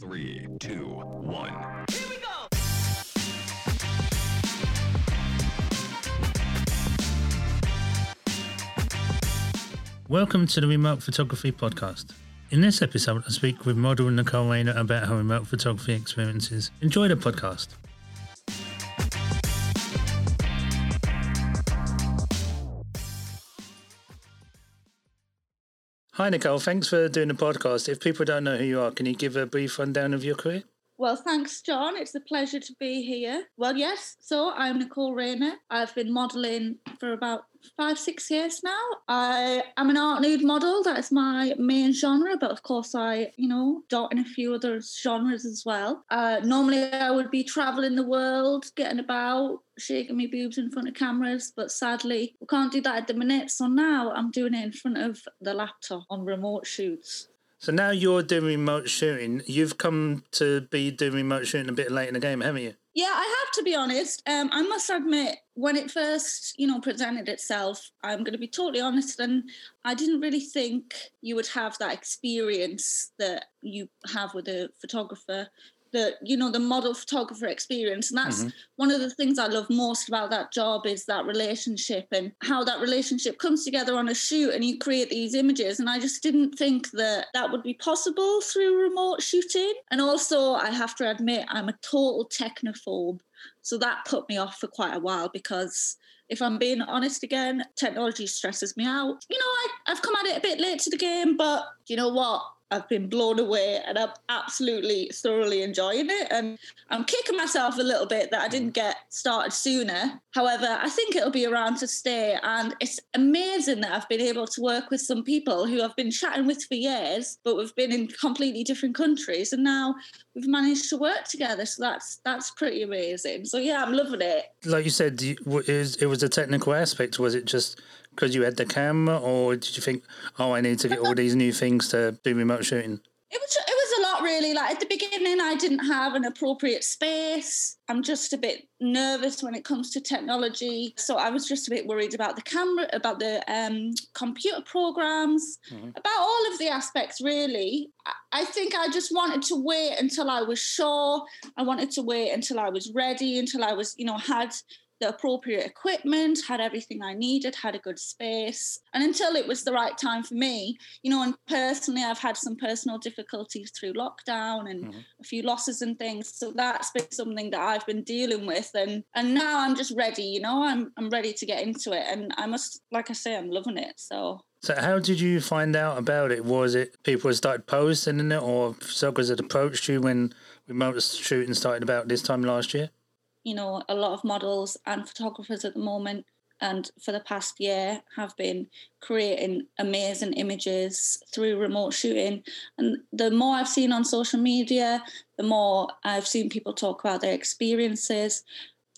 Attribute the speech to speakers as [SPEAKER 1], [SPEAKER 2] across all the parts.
[SPEAKER 1] Three, two, one.
[SPEAKER 2] Here we go.
[SPEAKER 3] Welcome to the Remote Photography Podcast. In this episode, I speak with model Nicole Rayner about her remote photography experiences. Enjoy the podcast. Hi, Nicole. Thanks for doing the podcast. If people don't know who you are, can you give a brief rundown of your career?
[SPEAKER 4] Well, thanks, John. It's a pleasure to be here. Well, yes, so I'm Nicole Rayner. I've been modelling for about five, six years now. I am an art nude model. That is my main genre, but of course, I, you know, dot in a few other genres as well. Uh, normally, I would be traveling the world, getting about, shaking my boobs in front of cameras, but sadly, we can't do that at the minute. So now I'm doing it in front of the laptop on remote shoots.
[SPEAKER 3] So now you're doing remote shooting. You've come to be doing remote shooting a bit late in the game, haven't you?
[SPEAKER 4] Yeah, I have to be honest. Um, I must admit, when it first, you know, presented itself, I'm going to be totally honest, and I didn't really think you would have that experience that you have with a photographer the you know the model photographer experience and that's
[SPEAKER 3] Mhm.
[SPEAKER 4] one of the things i love most about that job is that relationship and how that relationship comes together on a shoot and you create these images and i just didn't think that that would be possible through remote shooting and also i have to admit i'm a total technophobe so that put me off for quite a while because if I'm being honest again, technology stresses me out. You know, I, I've come at it a bit late to the game, but you know what? I've been blown away and I'm absolutely thoroughly enjoying it. And I'm kicking myself a little bit that I didn't get started sooner. However, I think it'll be around to stay. And it's amazing that I've been able to work with some people who I've been chatting with for years, but we've been in completely different countries. And now we've managed to work together. So that's that's pretty amazing. So yeah, I'm loving it.
[SPEAKER 3] Like you said, it was a technical aspect. Was it just because you had the camera, or did you think, oh, I need to get all these new things to do remote shooting?
[SPEAKER 4] It was it was a lot really. Like at the beginning, I didn't have an appropriate space. I'm just a bit nervous when it comes to technology, so I was just a bit worried about the camera, about the um, computer programs,
[SPEAKER 3] Mhm.
[SPEAKER 4] about all of the aspects. Really, I think I just wanted to wait until I was sure. I wanted to wait until I was ready, until I was, you know, had the appropriate equipment, had everything I needed, had a good space, and until it was the right time for me you know, and personally, I've had some personal difficulties through lockdown and
[SPEAKER 3] Mhm.
[SPEAKER 4] a few losses and things. So that's been something that I've been dealing with, and and now I'm just ready. You know, I'm I'm ready to get into it, and I must, like I say, I'm loving it. So
[SPEAKER 3] So, how did you find out about it? Was it people started posting in it, or photographers had approached you when remote shooting started about this time last year?
[SPEAKER 4] You know, a lot of models and photographers at the moment and for the past year have been creating amazing images through remote shooting. And the more I've seen on social media, the more I've seen people talk about their experiences.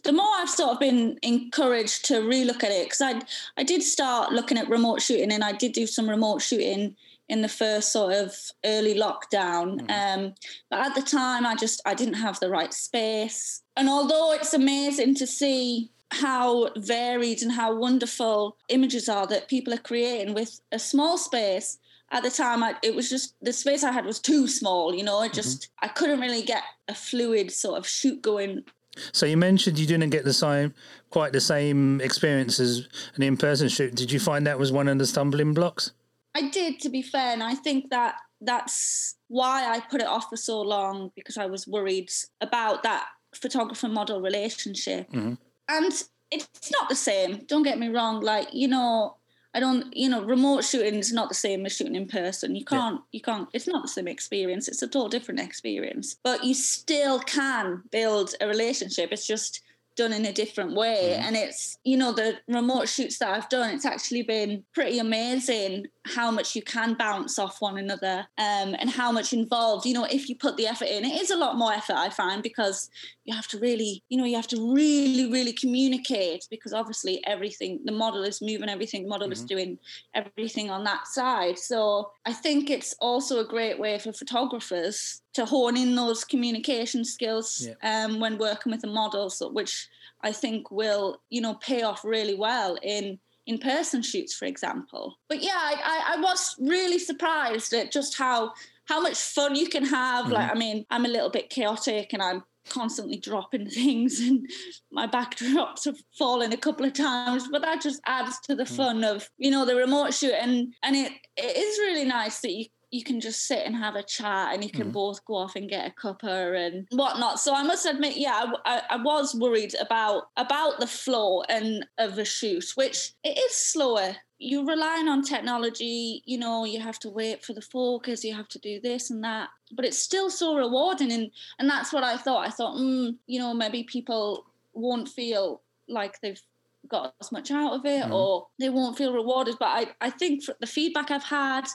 [SPEAKER 4] The more I've sort of been encouraged to relook at it because I I did start looking at remote shooting and I did do some remote shooting in the first sort of early lockdown. Um, but at the time, I just I didn't have the right space. And although it's amazing to see how varied and how wonderful images are that people are creating with a small space. At the time, I, it was just the space I had was too small. You know, I just I couldn't really get a fluid sort of shoot going.
[SPEAKER 3] So, you mentioned you didn't get the same, quite the same experience as an in person shoot. Did you find that was one of the stumbling blocks?
[SPEAKER 4] I did, to be fair, and I think that that's why I put it off for so long because I was worried about that photographer model relationship.
[SPEAKER 3] Mhm.
[SPEAKER 4] And it's not the same. Don't get me wrong. Like you know, I don't. You know, remote shooting is not the same as shooting in person. You can't. You can't. It's not the same experience. It's a total different experience. But you still can build a relationship. It's just done in a different way and it's you know the remote shoots that I've done it's actually been pretty amazing how much you can bounce off one another um, and how much involved you know if you put the effort in it is a lot more effort I find because you have to really you know you have to really really communicate because obviously everything the model is moving everything the model is
[SPEAKER 3] Mhm.
[SPEAKER 4] doing everything on that side so I think it's also a great way for photographers to hone in those communication skills
[SPEAKER 3] Yeah.
[SPEAKER 4] um, when working with the models so, which I think will, you know, pay off really well in in person shoots, for example. But yeah, I, I, was really surprised at just how how much fun you can have. Like, mm-hmm. I mean, I'm a little bit chaotic and I'm constantly dropping things and my backdrops have fallen a couple of times but that just adds to the mm. fun of you know the remote shoot and and it it is really nice that you you can just sit and have a chat and you can both go off and get a cuppa and whatnot. So i must admit yeah I, I, I was worried about about the flow and of a shoot which it is slower. You're relying on technology you know you have to wait for the focus you have to do this and that but it's still so rewarding. And and that's what i thought. I thought mm, you know maybe people won't feel like they've got as much out of it or they won't feel rewarded. But i i think the feedback i've had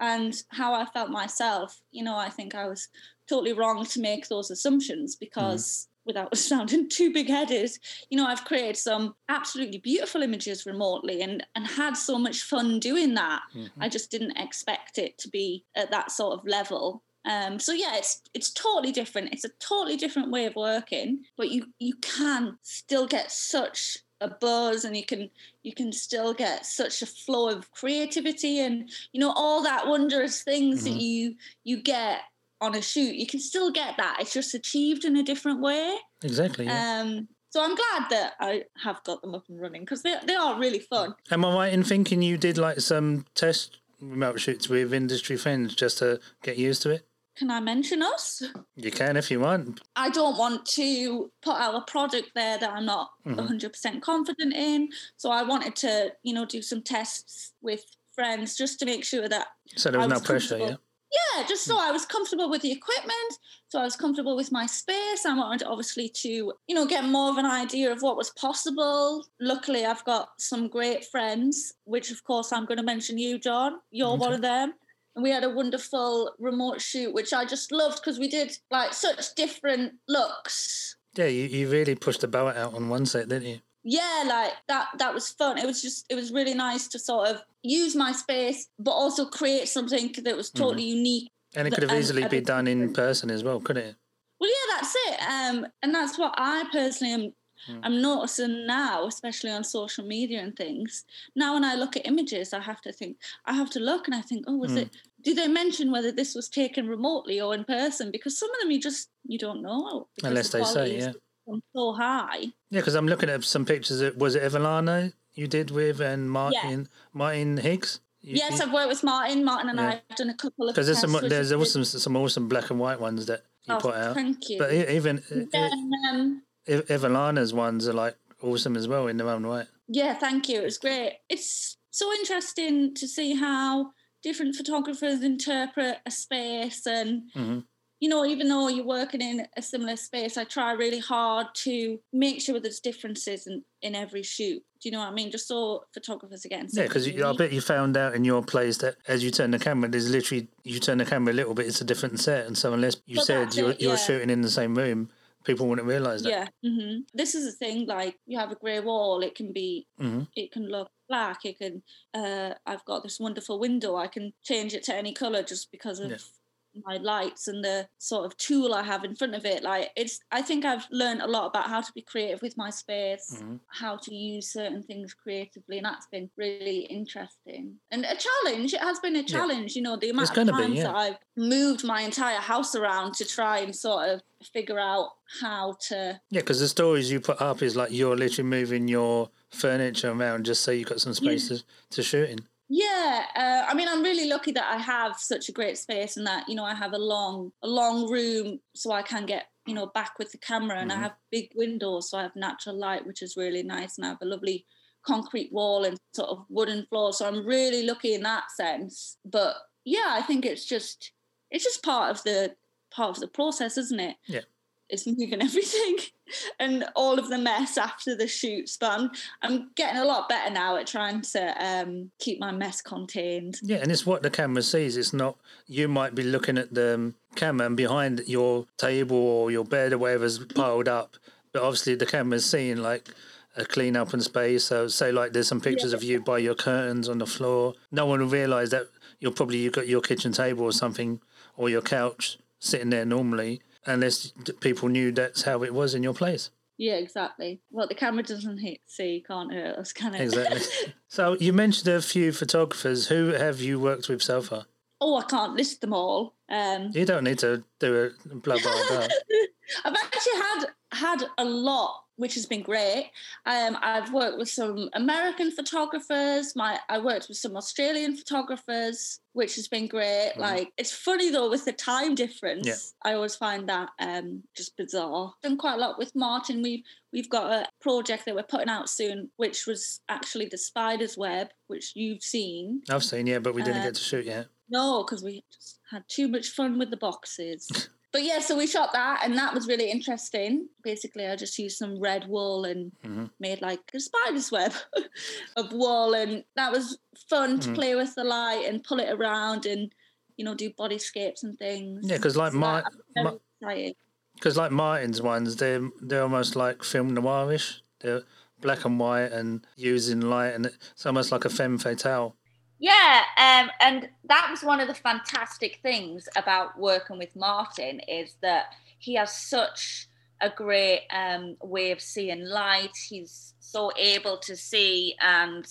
[SPEAKER 4] and how i felt myself you know i think i was totally wrong to make those assumptions because without sounding too big-headed you know i've created some absolutely beautiful images remotely and and had so much fun doing that. I just didn't expect it to be at that sort of level. Um, so yeah, it's it's totally different. It's a totally different way of working, but you you can still get such a buzz, and you can you can still get such a flow of creativity, and you know all that wondrous things that you you get on a shoot. You can still get that. It's just achieved in a different way.
[SPEAKER 3] Exactly. Yeah.
[SPEAKER 4] Um, so I'm glad that I have got them up and running because they they are really fun.
[SPEAKER 3] Am I right in thinking you did like some test remote shoots with industry friends just to get used to it?
[SPEAKER 4] Can I mention us?
[SPEAKER 3] You can if you want.
[SPEAKER 4] I don't want to put out a product there that I'm not
[SPEAKER 3] Mm-hmm.
[SPEAKER 4] 100% confident in. So I wanted to, you know, do some tests with friends just to make sure that
[SPEAKER 3] So there was
[SPEAKER 4] I
[SPEAKER 3] no pressure, yeah.
[SPEAKER 4] yeah, just so I was comfortable with the equipment, so I was comfortable with my space. I wanted obviously to, you know, get more of an idea of what was possible. Luckily, I've got some great friends, which of course I'm going to mention you, John. You're one of them. And we had a wonderful remote shoot, which I just loved because we did like such different looks.
[SPEAKER 3] Yeah, you, you really pushed the boat out on one set, didn't you?
[SPEAKER 4] Yeah, like that that was fun. It was just it was really nice to sort of use my space, but also create something that was totally unique
[SPEAKER 3] And it could have easily be
[SPEAKER 4] everything
[SPEAKER 3] done in person as well, couldn't it?
[SPEAKER 4] Well, yeah, that's it. Um, and that's what I personally am.
[SPEAKER 3] Hmm.
[SPEAKER 4] I'm noticing now, especially on social media and things. Now, when I look at images, I have to think. I have to look and I think, oh, was
[SPEAKER 3] Hmm.
[SPEAKER 4] it? Do they mention whether this was taken remotely or in person? Because some of them you just you don't know
[SPEAKER 3] Unless
[SPEAKER 4] the
[SPEAKER 3] they say, yeah.
[SPEAKER 4] so high.
[SPEAKER 3] Yeah, because I'm looking at some pictures. Of, was it Evelana you did with and Martin Martin Higgs? You-
[SPEAKER 4] yes, I've worked with Martin. Martin and
[SPEAKER 3] Yeah.
[SPEAKER 4] I have done a couple of.
[SPEAKER 3] Because there's some there's also some, some awesome black and white ones that you
[SPEAKER 4] good.
[SPEAKER 3] put
[SPEAKER 4] Oh,
[SPEAKER 3] out.
[SPEAKER 4] Thank you.
[SPEAKER 3] But even
[SPEAKER 4] Then, um,
[SPEAKER 3] E- Evelana's ones are like awesome as well in their own right.
[SPEAKER 4] Yeah, thank you. It was great. It's so interesting to see how different photographers interpret a space and
[SPEAKER 3] Mhm.
[SPEAKER 4] you know, even though you're working in a similar space, I try really hard to make sure there's differences in, in every shoot. Do you know what I mean? Just so photographers getting
[SPEAKER 3] Yeah, because I bet you found out in your place that as you turn the camera, there's literally you turn the camera a little bit, it's a different set, and so unless you
[SPEAKER 4] But
[SPEAKER 3] said you're,
[SPEAKER 4] it,
[SPEAKER 3] you're shooting in the same room, people wouldn't realise that.
[SPEAKER 4] Yeah. hmm This is the thing. Like you have a grey wall, it can be,
[SPEAKER 3] Mhm.
[SPEAKER 4] it can look black. It can. Uh, I've got this wonderful window. I can change it to any color just because of
[SPEAKER 3] Yeah.
[SPEAKER 4] My lights and the sort of tool I have in front of it. Like it's. I think I've learned a lot about how to be creative with my space,
[SPEAKER 3] Mhm.
[SPEAKER 4] how to use certain things creatively, and that's been really interesting and a challenge. It has been a challenge. You know, the amount
[SPEAKER 3] It's
[SPEAKER 4] of
[SPEAKER 3] gonna be,
[SPEAKER 4] times
[SPEAKER 3] yeah.
[SPEAKER 4] that I've moved my entire house around to try and sort of figure out how to
[SPEAKER 3] Yeah, because the stories you put up is like you're literally moving your furniture around just so you've got some space to, to shoot in.
[SPEAKER 4] Yeah, uh, I mean, I'm really lucky that I have such a great space and that you know I have a long, a long room, so I can get you know back with the camera, and I have big windows, so I have natural light, which is really nice, and I have a lovely concrete wall and sort of wooden floor, so I'm really lucky in that sense. But yeah, I think it's just it's just part of the part of the process, isn't it?
[SPEAKER 3] Yeah.
[SPEAKER 4] It's moving everything and all of the mess after the shoots. But I'm, I'm getting a lot better now at trying to um, keep my mess contained.
[SPEAKER 3] Yeah, and it's what the camera sees. It's not you might be looking at the um, camera and behind your table or your bed or whatever's piled up, but obviously the camera's seeing like a clean up and space. So say like there's some pictures of you by your curtains on the floor. No one will realise that you're probably you've got your kitchen table or something or your couch sitting there normally, unless people knew that's how it was in your place.
[SPEAKER 4] Yeah, exactly. What the camera doesn't hit, see can't hurt us, can it?
[SPEAKER 3] Exactly. so you mentioned a few photographers. Who have you worked with so far?
[SPEAKER 4] oh, I can't list them all. Um,
[SPEAKER 3] You don't need to do a blah blah blah.
[SPEAKER 4] I've actually had had a lot, which has been great. Um, I've worked with some American photographers. My I worked with some Australian photographers, which has been great.
[SPEAKER 3] Mhm.
[SPEAKER 4] Like it's funny though with the time difference.
[SPEAKER 3] Yeah.
[SPEAKER 4] I always find that um, just bizarre. Done quite a lot with Martin. We've we've got a project that we're putting out soon, which was actually the Spider's Web, which you've seen.
[SPEAKER 3] I've seen, yeah, but we didn't
[SPEAKER 4] Uh,
[SPEAKER 3] get to shoot yet.
[SPEAKER 4] No, because we just had too much fun with the boxes. but yeah, so we shot that, and that was really interesting. Basically, I just used some red wool and
[SPEAKER 3] Mhm.
[SPEAKER 4] made like a spider's web of wool, and that was fun to
[SPEAKER 3] Mhm.
[SPEAKER 4] play with the light and pull it around and you know do bodyscapes and things.
[SPEAKER 3] Yeah, because like
[SPEAKER 4] So
[SPEAKER 3] my,
[SPEAKER 4] that- very
[SPEAKER 3] my
[SPEAKER 4] exciting.
[SPEAKER 3] because like Martin's ones, they're they're almost like film noirish. They're black and white and using light, and it's almost like a femme fatale.
[SPEAKER 2] Yeah, um, and that was one of the fantastic things about working with Martin is that he has such a great um, way of seeing light. He's so able to see and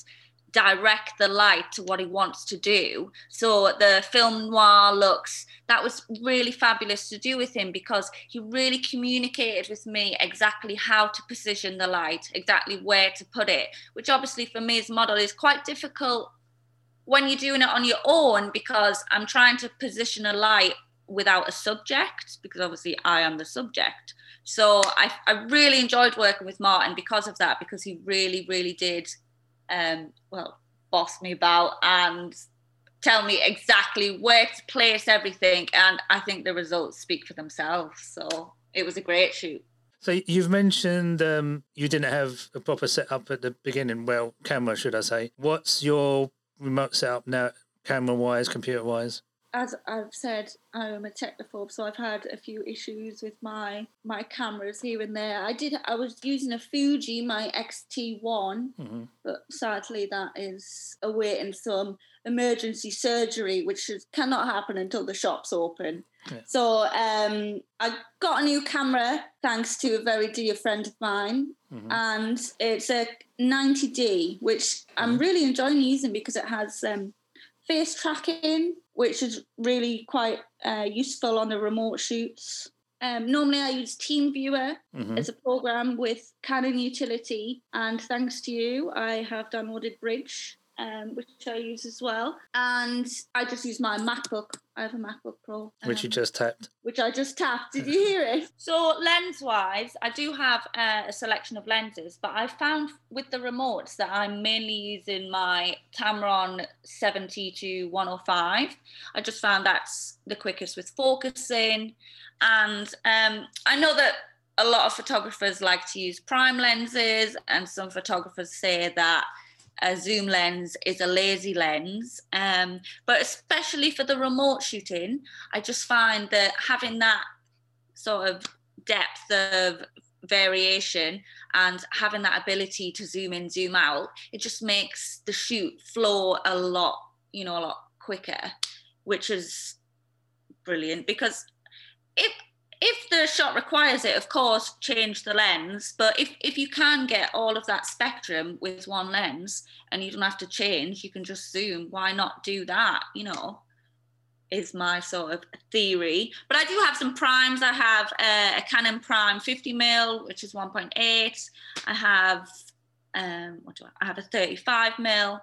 [SPEAKER 2] direct the light to what he wants to do. So the film noir looks that was really fabulous to do with him because he really communicated with me exactly how to position the light, exactly where to put it, which obviously for me as a model is quite difficult when you're doing it on your own because I'm trying to position a light without a subject because obviously I am the subject. So I, I really enjoyed working with Martin because of that because he really really did um well boss me about and tell me exactly where to place everything and I think the results speak for themselves. So it was a great shoot.
[SPEAKER 3] So you've mentioned um, you didn't have a proper setup at the beginning. Well, camera, should I say? What's your remote setup now, camera wise, computer wise?
[SPEAKER 4] as I've said, I'm a technophobe, so I've had a few issues with my my cameras here and there. I did. I was using a Fuji, my XT1,
[SPEAKER 3] hmm
[SPEAKER 4] but sadly that is awaiting some emergency surgery, which is, cannot happen until the shop's open.
[SPEAKER 3] Yeah.
[SPEAKER 4] So um, I got a new camera thanks to a very dear friend of mine,
[SPEAKER 3] hmm
[SPEAKER 4] and it's a 90D, which I'm
[SPEAKER 3] Mhm.
[SPEAKER 4] really enjoying using because it has um, face tracking, which is really quite uh, useful on the remote shoots. Um, normally, I use TeamViewer
[SPEAKER 3] hmm
[SPEAKER 4] as a program with Canon Utility, and thanks to you, I have downloaded Bridge, um, which I use as well. And I just use my MacBook. I have a MacBook Pro,
[SPEAKER 3] Which you
[SPEAKER 4] um,
[SPEAKER 3] just tapped.
[SPEAKER 4] which I just tapped. Did you hear it?
[SPEAKER 2] So lens wise, I do have uh, a selection of lenses, but I found with the remotes that I'm mainly using my Tamron 70 to 105. I just found that's the quickest with focusing. And um, I know that a lot of photographers like to use prime lenses, and some photographers say that a zoom lens is a lazy lens. Um, but especially for the remote shooting, I just find that having that sort of depth of variation and having that ability to zoom in, zoom out, it just makes the shoot flow a lot, you know, a lot quicker, which is brilliant because if if the shot requires it, of course, change the lens. But if, if you can get all of that spectrum with one lens and you don't have to change, you can just zoom. Why not do that? You know, is my sort of theory. But I do have some primes. I have uh, a Canon Prime 50 mil, which is 1.8. I have um, what do I, I have a 35 mil,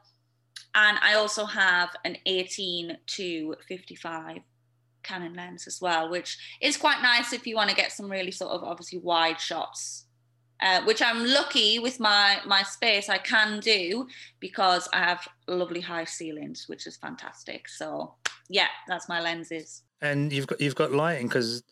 [SPEAKER 2] and I also have an 18 to 55 Canon lens as well, which is quite nice if you want to get some really sort of obviously wide shots. Uh, which I'm lucky with my my space I can do because I have lovely high ceilings, which is fantastic. So yeah, that's my lenses.
[SPEAKER 3] And you've got you've got lighting because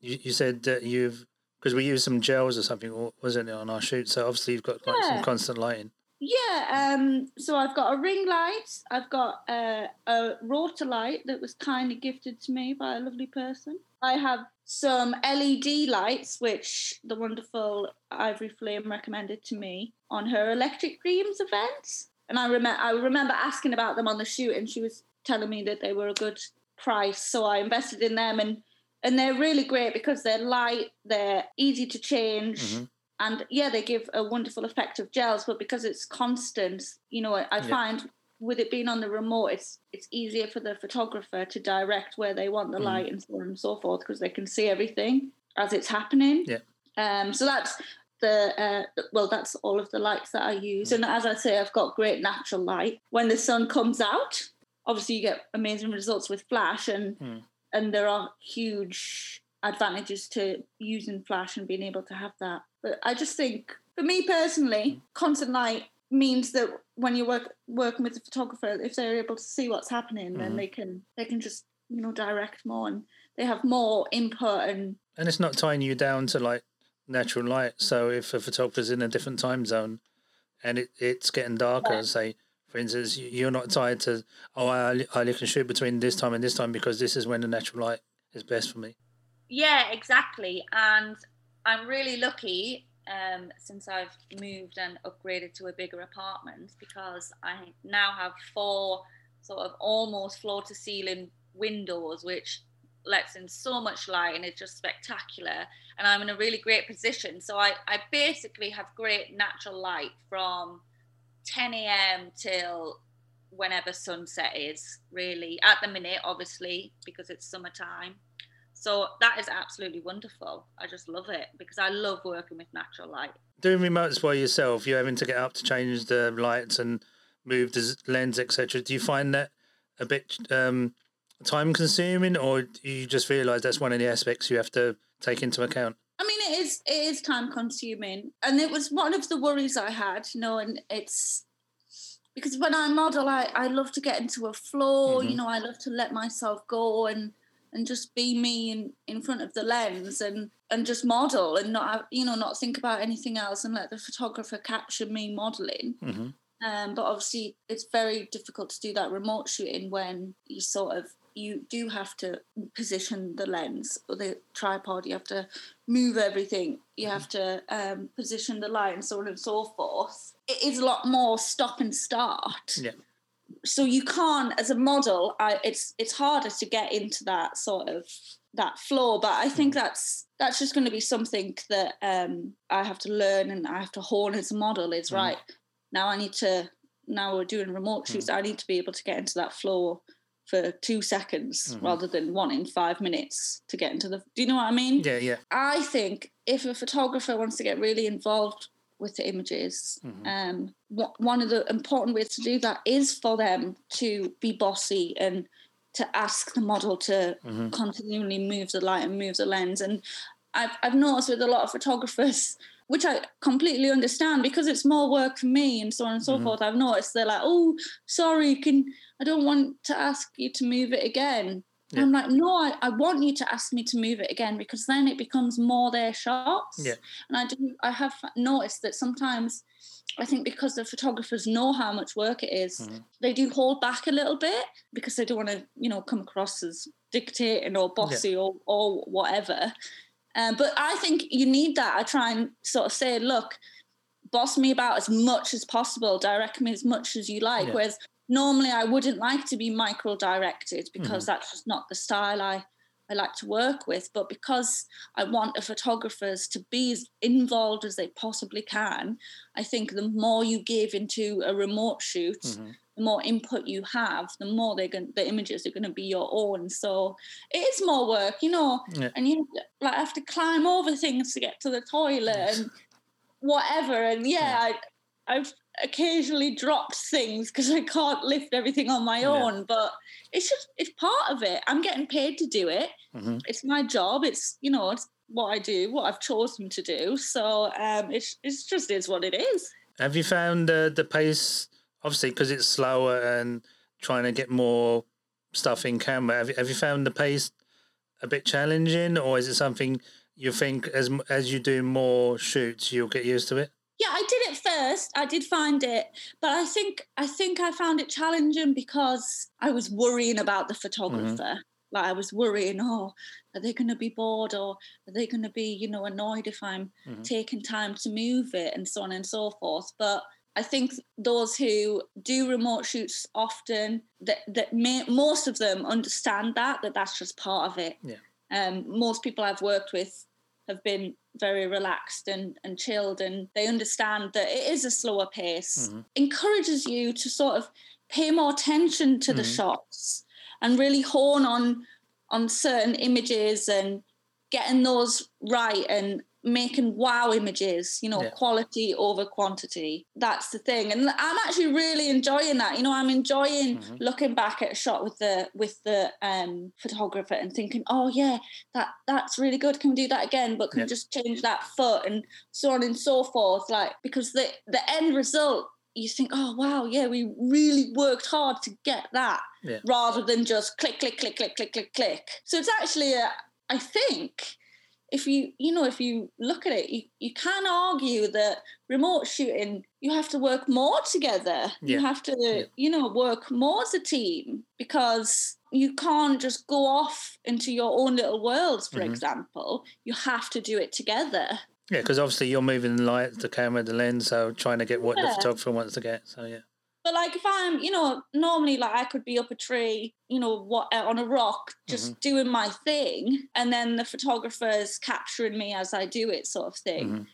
[SPEAKER 3] you, you said that you've because we used some gels or something, wasn't it on our shoot? So obviously you've got like some constant lighting.
[SPEAKER 4] Yeah, um, so I've got a ring light, I've got a, a Rotolight that was kindly gifted to me by a lovely person. I have some LED lights, which the wonderful Ivory Flame recommended to me on her Electric Dreams event. And I, I remember asking about them on the shoot, and she was telling me that they were a good price. So I invested in them, and, and they're really great because they're light, they're easy to change
[SPEAKER 3] Mhm.
[SPEAKER 4] And yeah they give a wonderful effect of gels but because it's constant you know i, I
[SPEAKER 3] Yeah.
[SPEAKER 4] find with it being on the remote, it's it's easier for the photographer to direct where they want the
[SPEAKER 3] Mhm.
[SPEAKER 4] light and so on and so forth because they can see everything as it's happening.
[SPEAKER 3] Yeah.
[SPEAKER 4] Um. So that's the uh, well, that's all of the lights that I use,
[SPEAKER 3] Mm.
[SPEAKER 4] and as I say, I've got great natural light. When the sun comes out, obviously you get amazing results with flash, and
[SPEAKER 3] Mm.
[SPEAKER 4] and there are huge advantages to using flash and being able to have that. But I just think, for me personally, constant light means that when you work working with the photographer, if they're able to see what's happening, then
[SPEAKER 3] Mhm.
[SPEAKER 4] they can they can just you know direct more and they have more input and
[SPEAKER 3] And it's not tying you down to like natural light. So if a photographer's in a different time zone and it, it's getting darker,
[SPEAKER 4] Yeah.
[SPEAKER 3] say, for instance, you- you're not tied to, oh, I I can shoot between this time and this time because this is when the natural light is best for me.
[SPEAKER 2] Yeah, exactly. And I'm really lucky um, since I've moved and upgraded to a bigger apartment because I now have four sort of almost floor to ceiling windows, which lets in so much light and it's just spectacular. And I'm in a really great position. So I, I basically have great natural light from 10 a.m. till whenever sunset is, really. At the minute, obviously, because it's summertime. So that is absolutely wonderful. I just love it because I love working with natural light.
[SPEAKER 3] Doing remotes by yourself, you're having to get up to change the lights and move the lens, etc. Do you find that a bit um, time consuming or do you just realise that's one of the aspects you have to take into account?
[SPEAKER 4] I mean, it is it is time consuming, and it was one of the worries I had. You know, and it's because when I model, I I love to get into a flow. You
[SPEAKER 3] Mhm.
[SPEAKER 4] know, I love to let myself go and and just be me in in front of the lens and and just model and not you know not think about anything else and let the photographer capture me modeling.
[SPEAKER 3] hmm
[SPEAKER 4] Um, but obviously, it's very difficult to do that remote shooting when you sort of you do have to position the lens or the tripod. You have to move everything. You have to um, position the light and so on and so forth. It is a lot more stop and start.
[SPEAKER 3] Yeah.
[SPEAKER 4] So you can't, as a model, I, it's it's harder to get into that sort of that floor But I think that's that's just going to be something that um, I have to learn and I have to hone as a model. Is
[SPEAKER 3] Mhm.
[SPEAKER 4] right now I need to now we're doing remote shoots. I need to be able to get into that floor for two seconds
[SPEAKER 3] Mhm.
[SPEAKER 4] rather than one in five minutes to get into the. Do you know what I mean?
[SPEAKER 3] Yeah, yeah.
[SPEAKER 4] I think if a photographer wants to get really involved with the images,
[SPEAKER 3] Mhm.
[SPEAKER 4] um, one of the important ways to do that is for them to be bossy and to ask the model to
[SPEAKER 3] Mhm.
[SPEAKER 4] continually move the light and move the lens. And I've, I've noticed with a lot of photographers, which I completely understand because it's more work for me and so on and so
[SPEAKER 3] Mhm.
[SPEAKER 4] forth. I've noticed they're like, oh, sorry, can I don't want to ask you to move it again.
[SPEAKER 3] Yeah.
[SPEAKER 4] I'm like, no, I, I want you to ask me to move it again because then it becomes more their shots.
[SPEAKER 3] Yeah.
[SPEAKER 4] And I do I have noticed that sometimes I think because the photographers know how much work it is,
[SPEAKER 3] Mhm.
[SPEAKER 4] they do hold back a little bit because they don't want to, you know, come across as dictating or bossy or, or whatever. Um, but I think you need that. I try and sort of say, look, boss me about as much as possible, direct me as much as you like.
[SPEAKER 3] Yeah.
[SPEAKER 4] Whereas normally I wouldn't like to be micro directed because
[SPEAKER 3] Mhm.
[SPEAKER 4] that's just not the style I, I like to work with. But because I want the photographers to be as involved as they possibly can, I think the more you give into a remote shoot,
[SPEAKER 3] Mhm.
[SPEAKER 4] the more input you have, the more they're going the images are going to be your own. So it is more work, you know,
[SPEAKER 3] Yeah.
[SPEAKER 4] and you like have to climb over things to get to the toilet and whatever. And yeah, I, I've occasionally dropped things because I can't lift everything on my
[SPEAKER 3] Yeah.
[SPEAKER 4] own, but it's just it's part of it. I'm getting paid to do it.
[SPEAKER 3] Mhm.
[SPEAKER 4] It's my job. It's you know it's what I do, what I've chosen to do. So um, it's it's just is what it is.
[SPEAKER 3] Have you found uh, the pace, obviously, because it's slower and trying to get more stuff in camera? Have you, have you found the pace a bit challenging, or is it something you think as as you do more shoots, you'll get used to it?
[SPEAKER 4] Yeah, I did it first. I did find it, but I think I think I found it challenging because I was worrying about the photographer. Like I was worrying, oh, are they going to be bored or are they going to be, you know, annoyed if I'm
[SPEAKER 3] Mhm.
[SPEAKER 4] taking time to move it and so on and so forth. But I think those who do remote shoots often, that that may, most of them understand that that that's just part of it.
[SPEAKER 3] Yeah.
[SPEAKER 4] Um, most people I've worked with have been very relaxed and, and chilled and they understand that it is a slower pace
[SPEAKER 3] Mhm.
[SPEAKER 4] encourages you to sort of pay more attention to the
[SPEAKER 3] Mhm.
[SPEAKER 4] shots and really hone on on certain images and getting those right and making wow images you know
[SPEAKER 3] Yeah.
[SPEAKER 4] quality over quantity that's the thing and i'm actually really enjoying that you know i'm enjoying
[SPEAKER 3] Mhm.
[SPEAKER 4] looking back at a shot with the with the um photographer and thinking oh yeah that that's really good can we do that again but can
[SPEAKER 3] Yeah.
[SPEAKER 4] we just change that foot and so on and so forth like because the the end result you think oh wow yeah we really worked hard to get that
[SPEAKER 3] Yeah.
[SPEAKER 4] rather than just click click click click click click click so it's actually a, i think if you you know if you look at it you, you can argue that remote shooting you have to work more together you have to
[SPEAKER 3] Yeah.
[SPEAKER 4] you know work more as a team because you can't just go off into your own little worlds for
[SPEAKER 3] Mhm.
[SPEAKER 4] example you have to do it together
[SPEAKER 3] Yeah, because obviously you're moving the light, the camera, the lens, so trying to get what the photographer wants to get. So yeah,
[SPEAKER 4] But like if I'm, you know, normally like I could be up a tree, you know, what uh, on a rock, just
[SPEAKER 3] Mm-hmm.
[SPEAKER 4] doing my thing, and then the photographer's capturing me as I do it, sort of thing.
[SPEAKER 3] Mhm.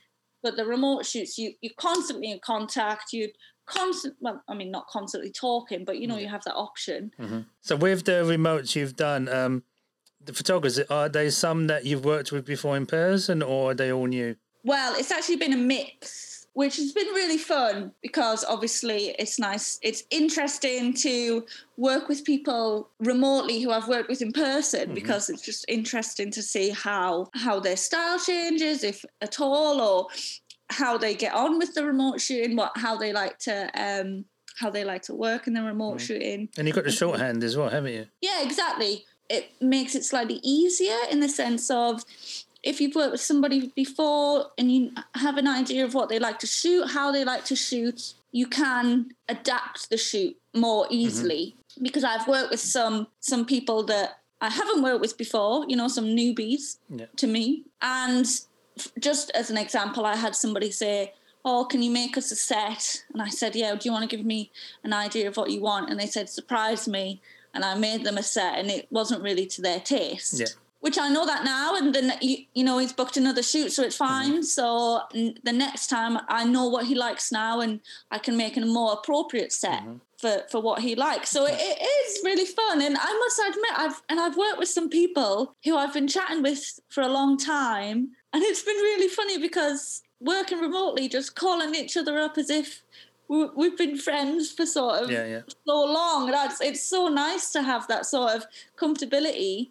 [SPEAKER 4] But the remote shoots, you you're constantly in contact. You constant, well, I mean, not constantly talking, but you know,
[SPEAKER 3] Yeah.
[SPEAKER 4] you have that option.
[SPEAKER 3] hmm So with the remotes you've done, um, the photographers are they some that you've worked with before in person, or are they all new?
[SPEAKER 4] Well, it's actually been a mix, which has been really fun because obviously it's nice. It's interesting to work with people remotely who I've worked with in person
[SPEAKER 3] Mhm.
[SPEAKER 4] because it's just interesting to see how how their style changes, if at all, or how they get on with the remote shooting, what how they like to um how they like to work in the remote
[SPEAKER 3] Mhm.
[SPEAKER 4] shooting.
[SPEAKER 3] And you've got the shorthand as well, haven't you?
[SPEAKER 4] Yeah, exactly. It makes it slightly easier in the sense of if you've worked with somebody before and you have an idea of what they like to shoot, how they like to shoot, you can adapt the shoot more mm-hmm. easily. Because I've worked with some some people that I haven't worked with before, you know, some newbies
[SPEAKER 3] Yeah.
[SPEAKER 4] to me. And just as an example, I had somebody say, Oh, can you make us a set? And I said, Yeah, do you want to give me an idea of what you want? And they said, Surprise me and I made them a set, and it wasn't really to their taste.
[SPEAKER 3] Yeah.
[SPEAKER 4] Which I know that now, and then you, you know he's booked another shoot, so it's fine. So n- the next time I know what he likes now, and I can make a more appropriate set
[SPEAKER 3] Mhm.
[SPEAKER 4] for for what he likes. So it, it is really fun, and I must admit, I've and I've worked with some people who I've been chatting with for a long time, and it's been really funny because working remotely, just calling each other up as if we- we've been friends for sort of
[SPEAKER 3] Yeah, yeah.
[SPEAKER 4] so long. That's it's so nice to have that sort of comfortability.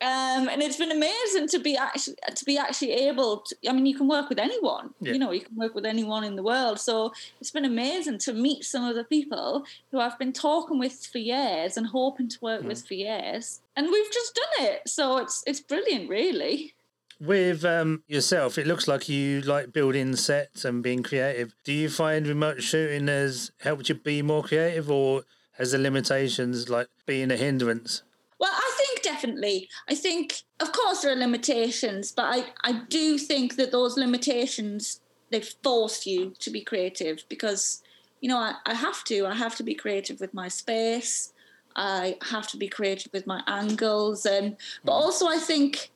[SPEAKER 4] Um, and it's been amazing to be actually to be actually able to. I mean, you can work with anyone.
[SPEAKER 3] Yeah.
[SPEAKER 4] You know, you can work with anyone in the world. So it's been amazing to meet some of the people who I've been talking with for years and hoping to work
[SPEAKER 3] Mm.
[SPEAKER 4] with for years, and we've just done it. So it's it's brilliant, really.
[SPEAKER 3] With um, yourself, it looks like you like building sets and being creative. Do you find remote shooting has helped you be more creative, or has the limitations like being a hindrance?
[SPEAKER 4] Well, I think definitely. I think, of course, there are limitations, but I, I do think that those limitations they force you to be creative because, you know, I, I have to. I have to be creative with my space. I have to be creative with my angles, and but also I think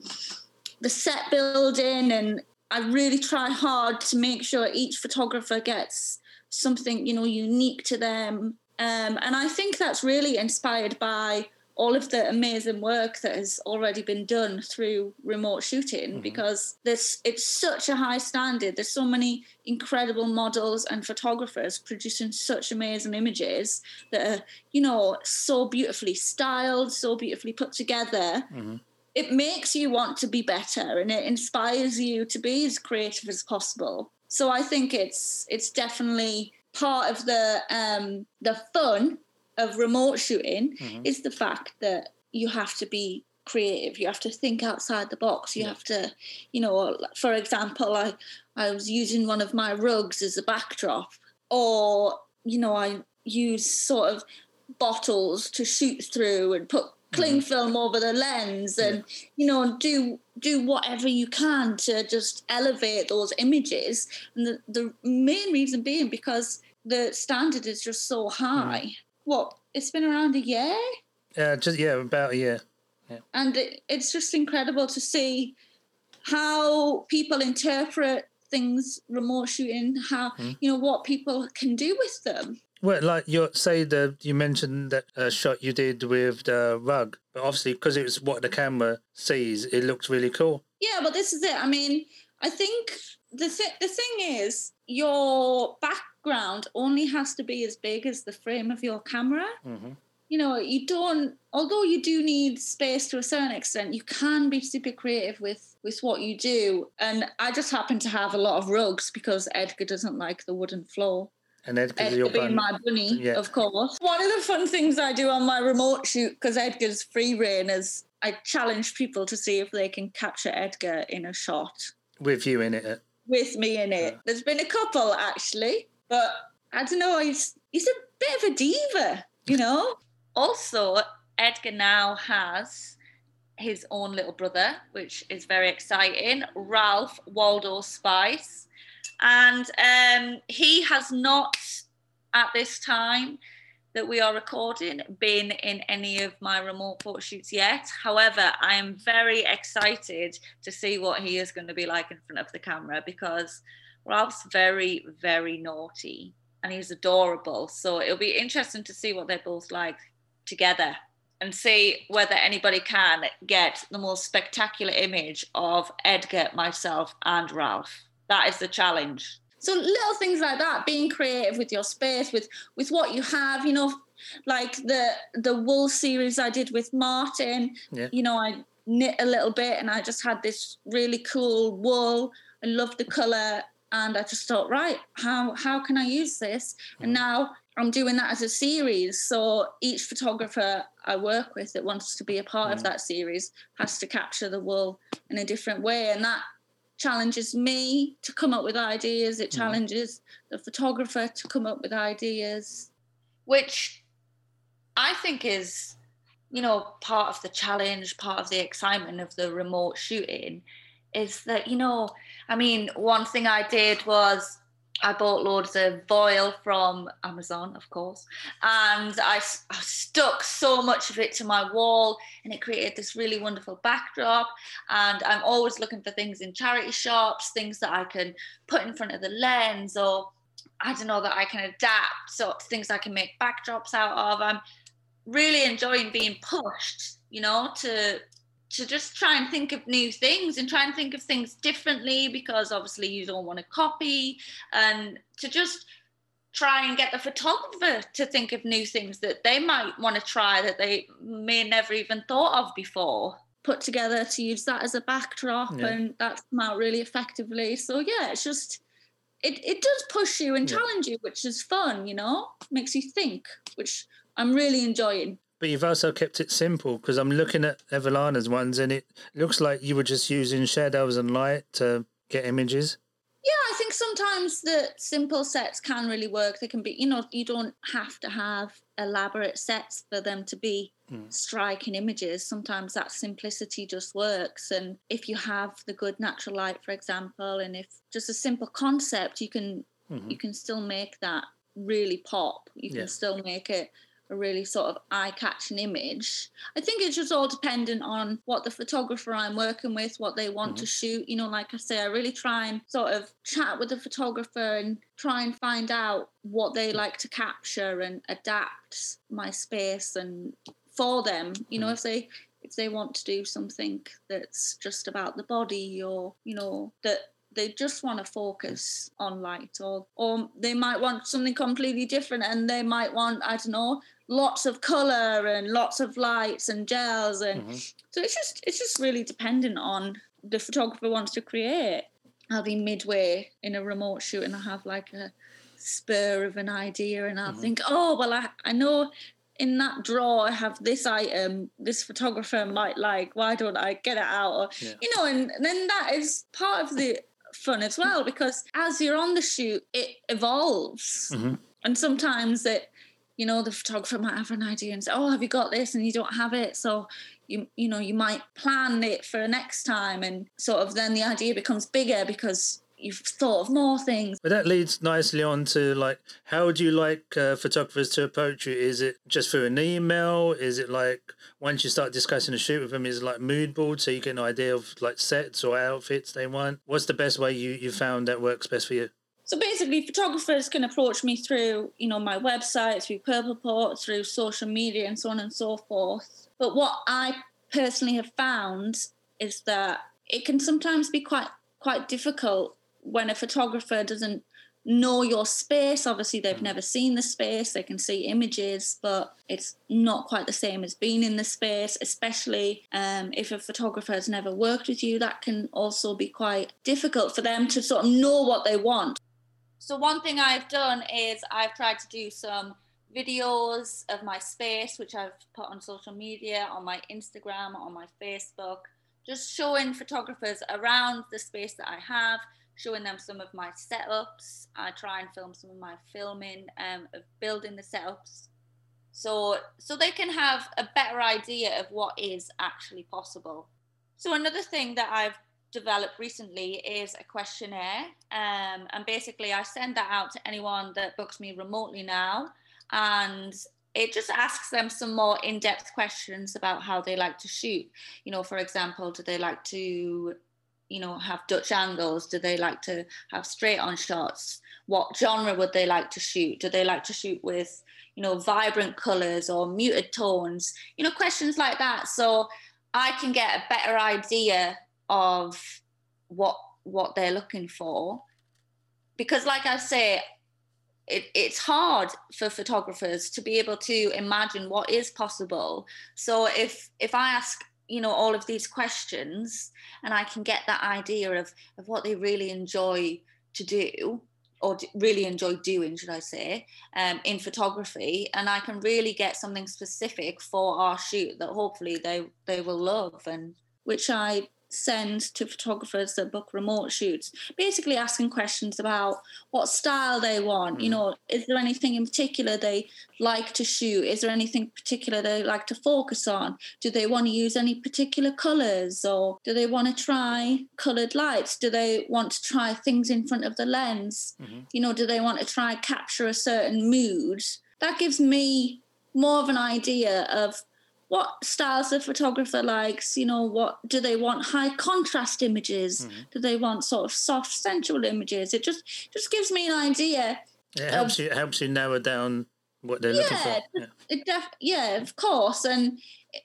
[SPEAKER 4] the set building and I really try hard to make sure each photographer gets something you know unique to them um, and I think that's really inspired by all of the amazing work that has already been done through remote shooting
[SPEAKER 3] Mhm.
[SPEAKER 4] because this it's such a high standard. There's so many incredible models and photographers producing such amazing images that are you know so beautifully styled so beautifully put together.
[SPEAKER 3] Hmm
[SPEAKER 4] it makes you want to be better and it inspires you to be as creative as possible. So i think it's it's definitely part of the um the fun of remote shooting
[SPEAKER 3] Mhm.
[SPEAKER 4] is the fact that you have to be creative. You have to think outside the box. You
[SPEAKER 3] Yeah.
[SPEAKER 4] have to you know for example i i was using one of my rugs as a backdrop or you know i use sort of bottles to shoot through and put cling film over the lens and you know do do whatever you can to just elevate those images. And the, the main reason being because the standard is just so high what it's been around a year
[SPEAKER 3] Uh, just yeah, about a year. Yeah.
[SPEAKER 4] and it, it's just incredible to see how people interpret things remote shooting how
[SPEAKER 3] Mm.
[SPEAKER 4] you know what people can do with them
[SPEAKER 3] Well, like you say, the you mentioned that uh, shot you did with the rug, but obviously because it was what the camera sees, it looks really cool.
[SPEAKER 4] Yeah, but this is it. I mean, I think the th- the thing is your background only has to be as big as the frame of your camera.
[SPEAKER 3] Mm-hmm.
[SPEAKER 4] You know, you don't. Although you do need space to a certain extent, you can be super creative with with what you do. And I just happen to have a lot of rugs because Edgar doesn't like the wooden floor.
[SPEAKER 3] And Edgar's
[SPEAKER 4] Edgar
[SPEAKER 3] your
[SPEAKER 4] being my bunny,
[SPEAKER 3] Yeah.
[SPEAKER 4] of course. One of the fun things I do on my remote shoot, because Edgar's free reign, is I challenge people to see if they can capture Edgar in a shot
[SPEAKER 3] with you in it.
[SPEAKER 4] with me in it. There's been a couple actually, but I don't know. He's he's a bit of a diva, you know.
[SPEAKER 2] Also, Edgar now has his own little brother, which is very exciting, Ralph Waldo Spice. And um, he has not, at this time that we are recording, been in any of my remote photo shoots yet. However, I am very excited to see what he is going to be like in front of the camera because Ralph's very, very naughty and he's adorable. So it'll be interesting to see what they're both like together and see whether anybody can get the most spectacular image of Edgar, myself, and Ralph. That is the challenge.
[SPEAKER 4] So little things like that, being creative with your space, with with what you have, you know, like the the wool series I did with Martin.
[SPEAKER 3] Yeah.
[SPEAKER 4] You know, I knit a little bit and I just had this really cool wool. I loved the colour and I just thought, right, how how can I use this? And mm. now I'm doing that as a series. So each photographer I work with that wants to be a part of mm. that series has to capture the wool in a different way. And that challenges me to come up with ideas. It mm. challenges the photographer to come up with ideas.
[SPEAKER 2] which I think is, you know, part of the challenge, part of the excitement of the remote shooting is that, you know, I mean, one thing I did was I bought loads of foil from Amazon, of course, and I stuck so much of it to my wall, and it created this really wonderful backdrop. And I'm always looking for things in charity shops, things that I can put in front of the lens, or I don't know that I can adapt, so things I can make backdrops out of. I'm really enjoying being pushed, you know, to to just try and think of new things and try and think of things differently because obviously you don't want to copy and to just try and get the photographer to think of new things that they might want to try that they may never even thought of before.
[SPEAKER 4] Put together to use that as a backdrop,
[SPEAKER 3] Yeah.
[SPEAKER 4] and that's come out really effectively. So yeah, it's just it it does push you and
[SPEAKER 3] Yeah.
[SPEAKER 4] challenge you, which is fun. You know, makes you think, which I'm really enjoying.
[SPEAKER 3] But you've also kept it simple because I'm looking at Evelina's ones and it looks like you were just using shadows and light to get images.
[SPEAKER 4] Yeah, I think sometimes the simple sets can really work. They can be, you know, you don't have to have elaborate sets for them to be striking images. Sometimes that simplicity just works. And if you have the good natural light, for example, and if just a simple concept, you can
[SPEAKER 3] Mhm.
[SPEAKER 4] you can still make that really pop. You can still make it a really sort of eye-catching image. I think it's just all dependent on what the photographer I'm working with, what they want to mm-hmm. shoot. You know, like I say, I really try and sort of chat with the photographer and try and find out what they mm. like to capture and adapt my space and for them. You know, mm. if they if they want to do something that's just about the body or you know that they just want to focus on light or or they might want something completely different and they might want i don't know lots of color and lots of lights and gels and so it's just it's just really dependent on the photographer wants to create. I'll be midway in a remote shoot and i have like a spur of an idea and i'll think oh well i, I know in that drawer I have this item this photographer might like why don't I get it out? Or
[SPEAKER 3] Yeah.
[SPEAKER 4] you know and then that is part of the fun as well because as you're on the shoot it evolves.
[SPEAKER 3] Mhm.
[SPEAKER 4] and sometimes it you know the photographer might have an idea and say oh have you got this and you don't have it so you you know you might plan it for next time and sort of then the idea becomes bigger because you've thought of more things
[SPEAKER 3] But that leads nicely on to like, how would you like uh, photographers to approach you? Is it just through an email? Is it like once you start discussing a shoot with them, is it like mood board so you get an idea of like sets or outfits they want? What's the best way you, you found that works best for you?
[SPEAKER 4] So basically, photographers can approach me through, you know, my website, through Purpleport, through social media, and so on and so forth. But what I personally have found is that it can sometimes be quite quite difficult when a photographer doesn't know your space. Obviously, they've never seen the space, they can see images, but it's not quite the same as being in the space, especially um, if a photographer has never worked with you. That can also be quite difficult for them to sort of know what they want.
[SPEAKER 2] So, one thing I've done is I've tried to do some videos of my space, which I've put on social media, on my Instagram, on my Facebook, just showing photographers around the space that I have showing them some of my setups. I try and film some of my filming um, of building the setups, so so they can have a better idea of what is actually possible. So another thing that I've developed recently is a questionnaire, um, and basically I send that out to anyone that books me remotely now, and it just asks them some more in-depth questions about how they like to shoot. You know, for example, do they like to you know have dutch angles? Do they like to have straight on shots? What genre would they like to shoot? Do they like to shoot with you know vibrant colors or muted tones? You know questions like that. So i can get a better idea of what what they're looking for. Because like i say it, it's hard for photographers to be able to imagine what is possible. So if if i ask you know all of these questions and i can get that idea of of what they really enjoy to do or really enjoy doing should i say um, in photography and i can really get something specific for our shoot that hopefully they they will love and
[SPEAKER 4] which i send to photographers that book remote shoots, basically asking questions about what style they want. Mm. You know, is there anything in particular they like to shoot? Is there anything particular they like to focus on? Do they want to use any particular colors or do they want to try colored lights? Do they want to try things in front of the lens? Mm-hmm. You know, do they want to try capture a certain mood? That gives me more of an idea of what styles the photographer likes you know what do they want high contrast images? Mm-hmm. do they want sort of soft sensual images? It just just gives me an idea
[SPEAKER 3] it helps of, you it helps you narrow down what they're yeah, looking for.
[SPEAKER 4] Yeah. it def- yeah of course and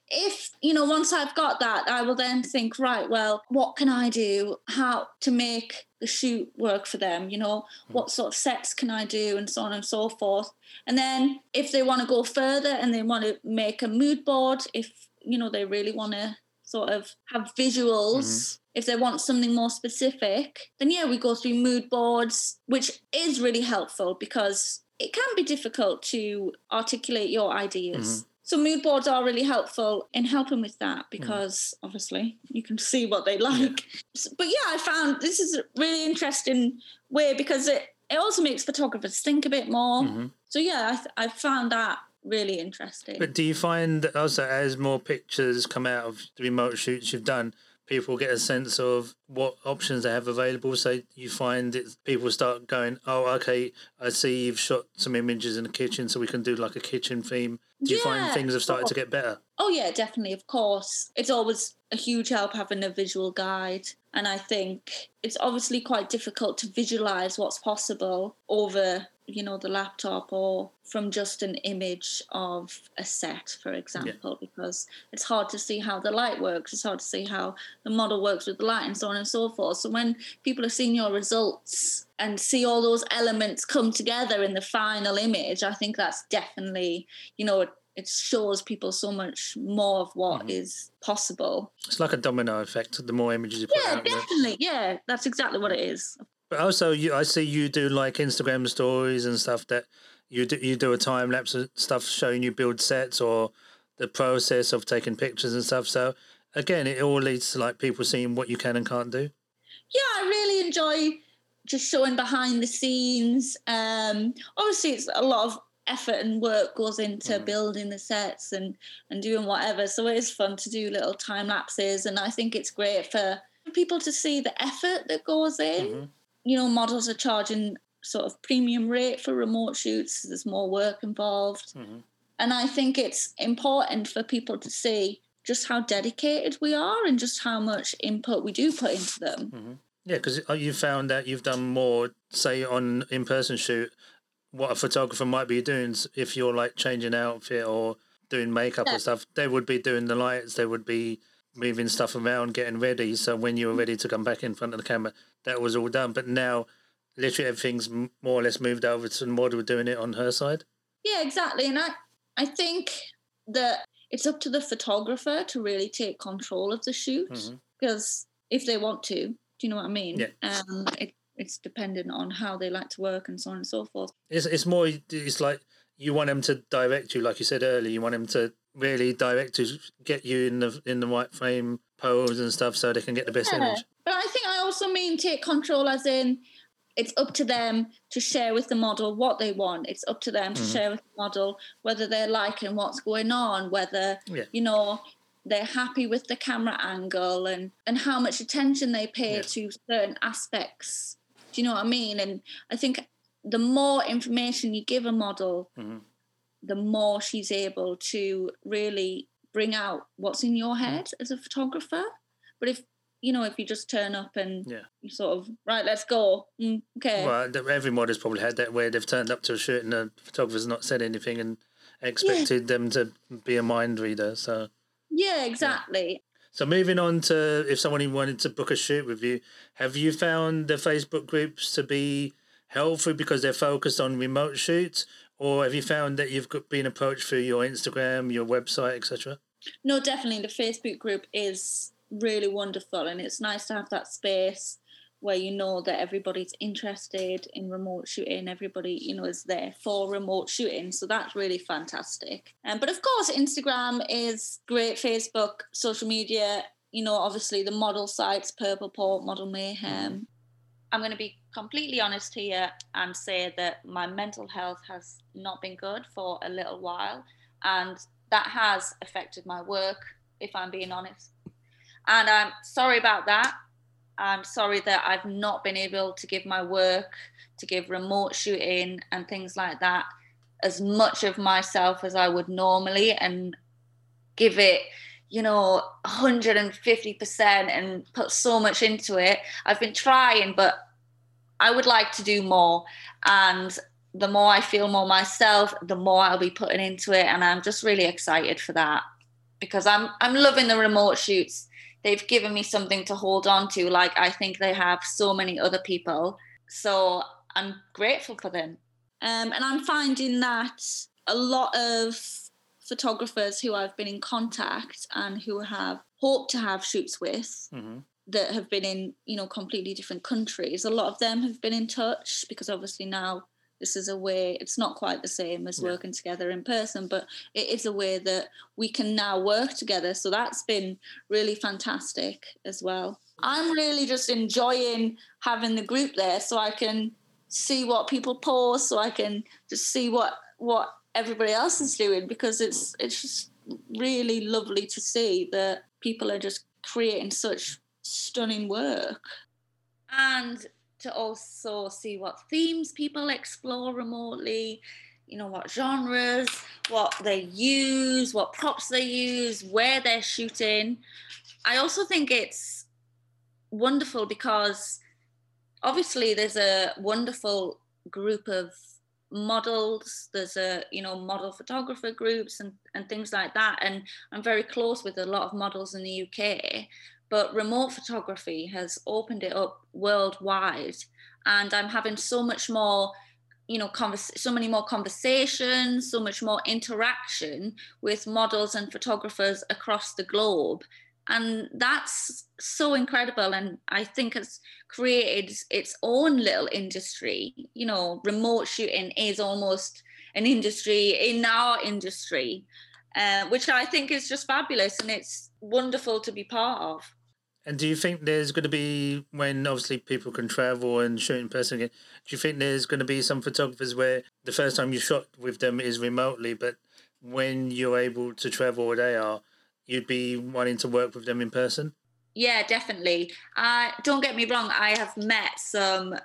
[SPEAKER 4] if you know once i've got that i will then think right well what can i do? How to make the shoot work for them you know? Mm. what sort of sets can i do? And so on and so forth. And then if they want to go further and they want to make a mood board if you know they really want to sort of have visuals mm-hmm. if they want something more specific then yeah we go through mood boards which is really helpful because it can be difficult to articulate your ideas. Mm-hmm so mood boards are really helpful in helping with that because mm. obviously you can see what they like. Yeah. But yeah, I found this is a really interesting way because it, it also makes photographers think a bit more. Mm-hmm. So yeah, I, th- I found that really interesting.
[SPEAKER 3] But do you find also as more pictures come out of the remote shoots you've done, people get a sense of what options they have available. So you find it, people start going, oh, okay, I see you've shot some images in the kitchen, so we can do like a kitchen theme. Do you yeah, find things have started to get better?
[SPEAKER 4] Oh, yeah, definitely, of course. It's always a huge help having a visual guide. And I think it's obviously quite difficult to visualize what's possible over you know the laptop or from just an image of a set for example yeah. because it's hard to see how the light works it's hard to see how the model works with the light and so on and so forth so when people are seeing your results and see all those elements come together in the final image i think that's definitely you know it, shows people so much more of what mm-hmm. is possible.
[SPEAKER 3] It's like a domino effect. The more images you put
[SPEAKER 4] yeah,
[SPEAKER 3] out,
[SPEAKER 4] definitely. Yeah, that's exactly what it is.
[SPEAKER 3] But also, you, I see you do like Instagram stories and stuff that you do. You do a time lapse of stuff showing you build sets or the process of taking pictures and stuff. So again, it all leads to like people seeing what you can and can't do.
[SPEAKER 4] Yeah, I really enjoy just showing behind the scenes. Um, obviously, it's a lot of effort and work goes into mm. building the sets and and doing whatever. So it is fun to do little time lapses, and I think it's great for people to see the effort that goes in. Mm-hmm you know, models are charging sort of premium rate for remote shoots. There's more work involved. Mm-hmm. And I think it's important for people to see just how dedicated we are and just how much input we do put into them.
[SPEAKER 3] Mm-hmm. Yeah, because uh, you found that you've done more, say, on in person shoot, what a photographer might be doing if you're like changing outfit or doing makeup
[SPEAKER 4] Yeah.
[SPEAKER 3] or stuff. They would be doing the lights, they would be moving stuff around, getting ready. So when you were ready to come back in front of the camera, that was all done. But now, literally everything's more or less moved over to the model doing it on her side.
[SPEAKER 4] Yeah, exactly. And I, I think that it's up to the photographer to really take control of the shoot
[SPEAKER 3] mm-hmm.
[SPEAKER 4] because if they want to, do you know what I mean?
[SPEAKER 3] Yeah.
[SPEAKER 4] Um, it, it's dependent on how they like to work and so on and so forth.
[SPEAKER 3] It's it's more. It's like you want them to direct you, like you said earlier. You want them to really direct to get you in the in the right frame pose and stuff, so they can get the best
[SPEAKER 4] Yeah.
[SPEAKER 3] image.
[SPEAKER 4] But I think I also mean take control as in it's up to them to share with the model what they want. It's up to them to
[SPEAKER 3] Mhm.
[SPEAKER 4] share with the model whether they're liking what's going on, whether
[SPEAKER 3] Yeah.
[SPEAKER 4] you know they're happy with the camera angle and and how much attention they pay
[SPEAKER 3] Yeah.
[SPEAKER 4] to certain aspects. Do you know what I mean? And I think the more information you give a model,
[SPEAKER 3] Mhm.
[SPEAKER 4] the more she's able to really bring out what's in your
[SPEAKER 3] Mm.
[SPEAKER 4] head as a photographer. But if you know, if you just turn up and
[SPEAKER 3] Yeah.
[SPEAKER 4] you sort of right, let's go. Mm, okay.
[SPEAKER 3] Well, every model's probably had that where they've turned up to a shoot and the photographer's not said anything and expected them to be a mind reader. So,
[SPEAKER 4] Yeah, exactly.
[SPEAKER 3] so moving on to if someone wanted to book a shoot with you, have you found the Facebook groups to be helpful because they're focused on remote shoots, or have you found that you've been approached through your Instagram, your website, etc.?
[SPEAKER 4] No, definitely. The Facebook group is really wonderful, and it's nice to have that space where you know that everybody's interested in remote shooting. Everybody, you know, is there for remote shooting, so that's really fantastic. Um, but of course, Instagram is great. Facebook, social media. You know, obviously the model sites, PurplePort, Model Mayhem.
[SPEAKER 2] I'm going to be completely honest here and say that my mental health has not been good for a little while, and that has affected my work, if I'm being honest. And I'm sorry about that. I'm sorry that I've not been able to give my work, to give remote shooting and things like that, as much of myself as I would normally, and give it, you know, 150% and put so much into it. I've been trying, but I would like to do more. And the more I feel more myself, the more I'll be putting into it. And I'm just really excited for that because I'm I'm loving the remote shoots. They've given me something to hold on to, like I think they have so many other people. So I'm grateful for them.
[SPEAKER 4] Um, and I'm finding that a lot of photographers who I've been in contact and who have hoped to have shoots with
[SPEAKER 3] Mm-hmm.
[SPEAKER 4] that have been in, you know, completely different countries, a lot of them have been in touch because obviously now this is a way, it's not quite the same as
[SPEAKER 3] Yeah.
[SPEAKER 4] working together in person, but it is a way that we can now work together. So that's been really fantastic as well. I'm really just enjoying having the group there so I can see what people post so I can just see what what everybody else is doing because it's it's just really lovely to see that people are just creating such stunning work.
[SPEAKER 2] and to also see what themes people explore remotely you know what genres what they use what props they use where they're shooting. I also think it's wonderful because obviously there's a wonderful group of models there's a you know model photographer groups and and things like that and i'm very close with a lot of models in the uk but remote photography has opened it up worldwide and i'm having so much more you know convers- so many more conversations so much more interaction with models and photographers across the globe. And that's so incredible and i think it's created its own little industry you know remote shooting is almost an industry in our industry uh, which i think is just fabulous and it's wonderful to be part of
[SPEAKER 3] And do you think there's going to be when obviously people can travel and shoot in person again? Do you think there's going to be some photographers where the first time you shot with them is remotely, but when you're able to travel where they are, you'd be wanting to work with them in person?
[SPEAKER 2] Yeah, definitely. Uh, don't get me wrong, I have met some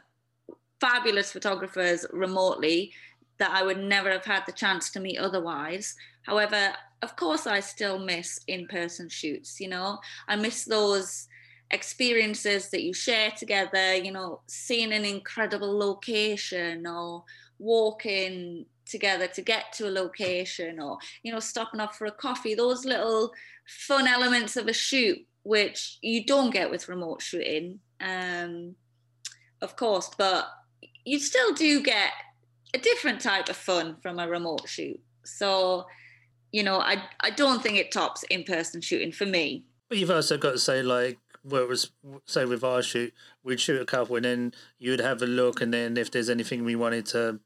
[SPEAKER 2] fabulous photographers remotely that I would never have had the chance to meet otherwise. However, of course, I still miss in person shoots, you know, I miss those experiences that you share together, you know, seeing an incredible location or walking together to get to a location or, you know, stopping off for a coffee, those little fun elements of a shoot, which you don't get with remote shooting, um, of course, but you still do get a different type of fun from a remote shoot. So, you know, I, I don't think it tops in person shooting for me.
[SPEAKER 3] But you've also got to say, like, where it was, say, with our shoot, we'd shoot a couple and then you'd have a look, and then if there's anything we wanted to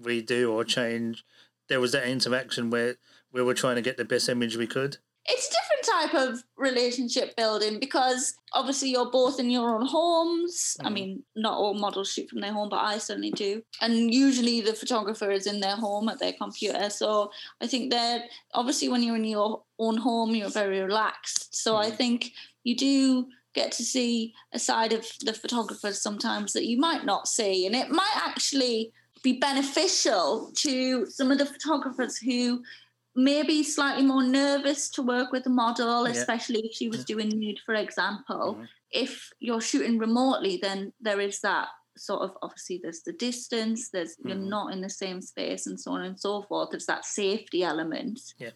[SPEAKER 3] redo or change, there was that interaction where we were trying to get the best image we could.
[SPEAKER 4] It's a different type of relationship building because obviously you're both in your own homes. I
[SPEAKER 3] Mhm.
[SPEAKER 4] mean, not all models shoot from their home, but I certainly do. And usually the photographer is in their home at their computer. So I think that obviously when you're in your own home, you're very relaxed. So I
[SPEAKER 3] Mhm.
[SPEAKER 4] think you do get to see a side of the photographers sometimes that you might not see. And it might actually be beneficial to some of the photographers who may be slightly more nervous to work with a model,
[SPEAKER 3] Yeah.
[SPEAKER 4] especially if she was
[SPEAKER 3] Yeah.
[SPEAKER 4] doing nude, for example.
[SPEAKER 3] Mhm.
[SPEAKER 4] If you're shooting remotely, then there is that sort of obviously there's the distance, there's you're
[SPEAKER 3] Mhm.
[SPEAKER 4] not in the same space and so on and so forth. There's that safety element.
[SPEAKER 3] Yeah.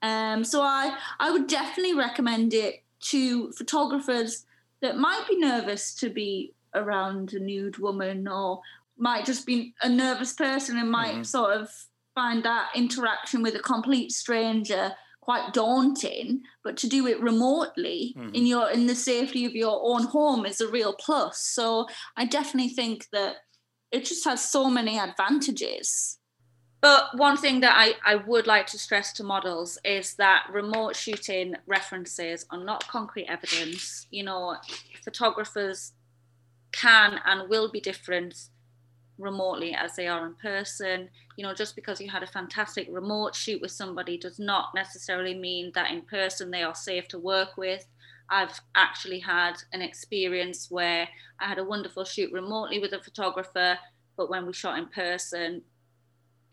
[SPEAKER 4] Um, so I I would definitely recommend it to photographers that might be nervous to be around a nude woman or might just be a nervous person and might
[SPEAKER 3] Mhm.
[SPEAKER 4] sort of find that interaction with a complete stranger quite daunting but to do it remotely
[SPEAKER 3] Mhm.
[SPEAKER 4] in your in the safety of your own home is a real plus so i definitely think that it just has so many advantages
[SPEAKER 2] But one thing that I, I would like to stress to models is that remote shooting references are not concrete evidence. You know, photographers can and will be different remotely as they are in person. You know, just because you had a fantastic remote shoot with somebody does not necessarily mean that in person they are safe to work with. I've actually had an experience where I had a wonderful shoot remotely with a photographer, but when we shot in person,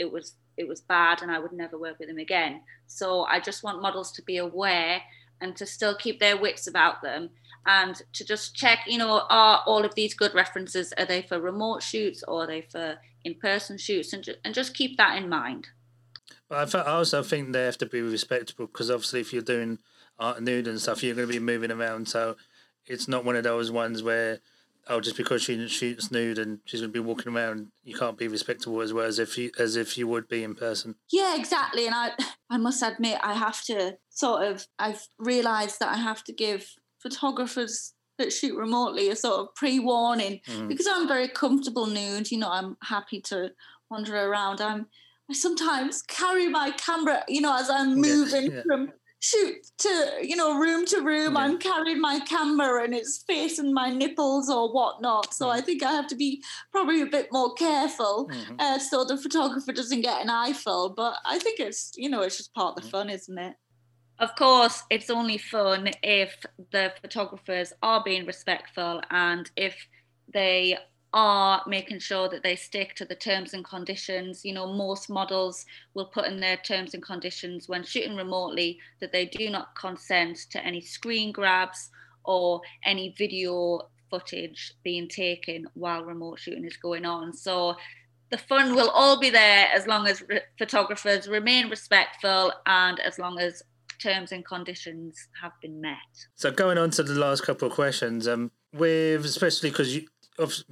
[SPEAKER 2] it was it was bad and I would never work with him again. So I just want models to be aware and to still keep their wits about them and to just check, you know, are all of these good references are they for remote shoots or are they for in-person shoots and, ju- and just keep that in mind.
[SPEAKER 3] I, also think they have to be respectable because obviously, if you're doing art nude and stuff, you're going to be moving around. So it's not one of those ones where, oh, just because she shoots nude and she's going to be walking around, you can't be respectable as well as if you as if you would be in person.
[SPEAKER 4] Yeah, exactly. And I I must admit I have to sort of I've realized that I have to give photographers that shoot remotely a sort of pre-warning
[SPEAKER 3] Mhm.
[SPEAKER 4] because I'm very comfortable nude, you know, I'm happy to wander around. I'm I sometimes carry my camera, you know, as I'm
[SPEAKER 3] Yeah,
[SPEAKER 4] moving
[SPEAKER 3] yeah.
[SPEAKER 4] from shoot to you know room to room
[SPEAKER 3] Yeah.
[SPEAKER 4] i'm carrying my camera and it's facing my nipples or whatnot so
[SPEAKER 3] Mm.
[SPEAKER 4] i think i have to be probably a bit more careful
[SPEAKER 3] Mhm.
[SPEAKER 4] uh, so the photographer doesn't get an eyeful. But I think it's you know it's just part of the fun, isn't it?
[SPEAKER 2] Of course, it's only fun if the photographers are being respectful and if they are making sure that they stick to the terms and conditions. You know, most models will put in their terms and conditions when shooting remotely that they do not consent to any screen grabs or any video footage being taken while remote shooting is going on. So the fun will all be there as long as re- photographers remain respectful and as long as terms and conditions have been met.
[SPEAKER 3] So going on to the last couple of questions, um, with especially because you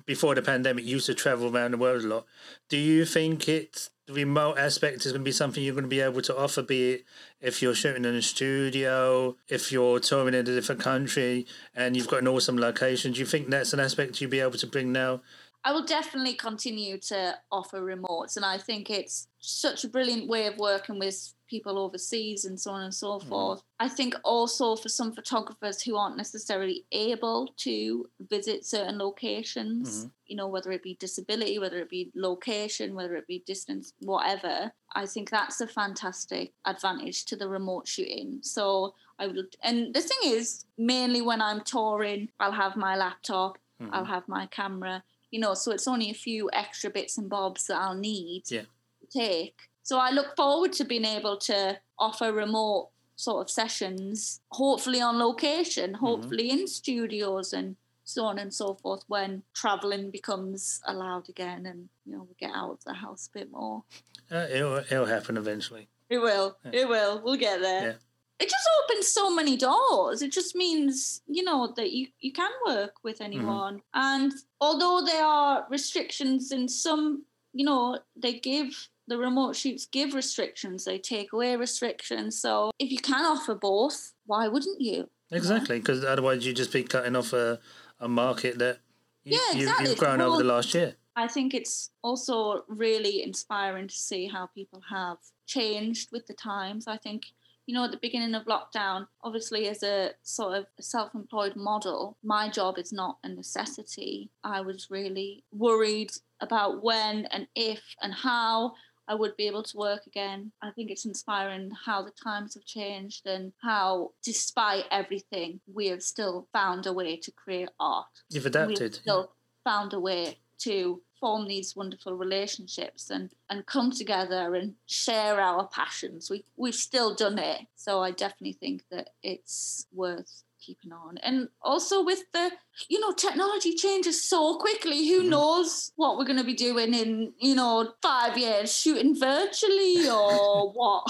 [SPEAKER 3] before the pandemic used to travel around the world a lot. Do you think it the remote aspect is going to be something you're going to be able to offer? Be it if you're shooting in a studio, if you're touring in a different country, and you've got an awesome location. Do you think that's an aspect you'll be able to bring now?
[SPEAKER 4] I will definitely continue to offer remotes, and I think it's such a brilliant way of working with people overseas and so on and so forth. I think also for some photographers who aren't necessarily able to visit certain locations,
[SPEAKER 3] Mhm.
[SPEAKER 4] you know, whether it be disability, whether it be location, whether it be distance, whatever, I think that's a fantastic advantage to the remote shooting. So I would, and the thing is, mainly when I'm touring, I'll have my laptop,
[SPEAKER 3] Mhm.
[SPEAKER 4] I'll have my camera, you know, so it's only a few extra bits and bobs that I'll need
[SPEAKER 3] Yeah.
[SPEAKER 4] to take. So I look forward to being able to offer remote sort of sessions, hopefully on location, hopefully in studios and so on and so forth when traveling becomes allowed again and you know we get out of the house a bit more.
[SPEAKER 3] Uh, it'll, it'll happen eventually.
[SPEAKER 4] It will.
[SPEAKER 3] Yeah.
[SPEAKER 4] It will. We'll get there.
[SPEAKER 3] Yeah.
[SPEAKER 4] It just opens so many doors. It just means, you know, that you, you can work with anyone. And although there are restrictions in some, you know, they give the remote shoots give restrictions, they take away restrictions. So if you can offer both, why wouldn't you?
[SPEAKER 3] Exactly, because otherwise you'd just be cutting off a, a market that you,
[SPEAKER 4] Yeah,
[SPEAKER 3] you,
[SPEAKER 4] exactly.
[SPEAKER 3] you've grown over the last year.
[SPEAKER 4] I think it's also really inspiring to see how people have changed with the times. I think, you know, at the beginning of lockdown, obviously, as a sort of self employed model, my job is not a necessity. I was really worried about when and if and how I would be able to work again. I think it's inspiring how the times have changed and how, despite everything, we have still found a way to create art
[SPEAKER 3] You've adapted.
[SPEAKER 4] we've still found a way to form these wonderful relationships and and come together and share our passions we we've still done it so i definitely think that it's worth keeping on and also with the you know technology changes so quickly who
[SPEAKER 3] Mhm.
[SPEAKER 4] knows what we're going to be doing in you know five years shooting virtually or what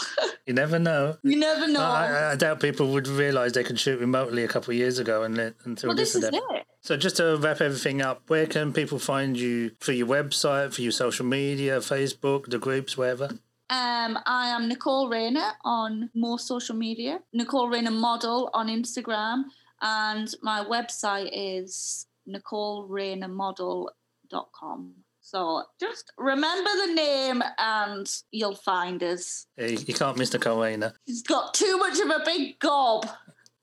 [SPEAKER 3] You never know.
[SPEAKER 4] you never know
[SPEAKER 3] I, I- doubt people would realise they could shoot remotely a couple of years ago and until
[SPEAKER 4] well
[SPEAKER 3] this
[SPEAKER 4] this is it
[SPEAKER 3] So just to wrap everything up, where can people find you for your website, for your social media, Facebook, the groups, wherever?
[SPEAKER 4] Um, I am Nicole Rayner on more social media, Nicole Rayner Model on Instagram, and my website is NicoleRaynerModel.com. So just remember the name and you'll find us.
[SPEAKER 3] You, you can't miss Nicole Rayner.
[SPEAKER 4] He's got too much of a big gob.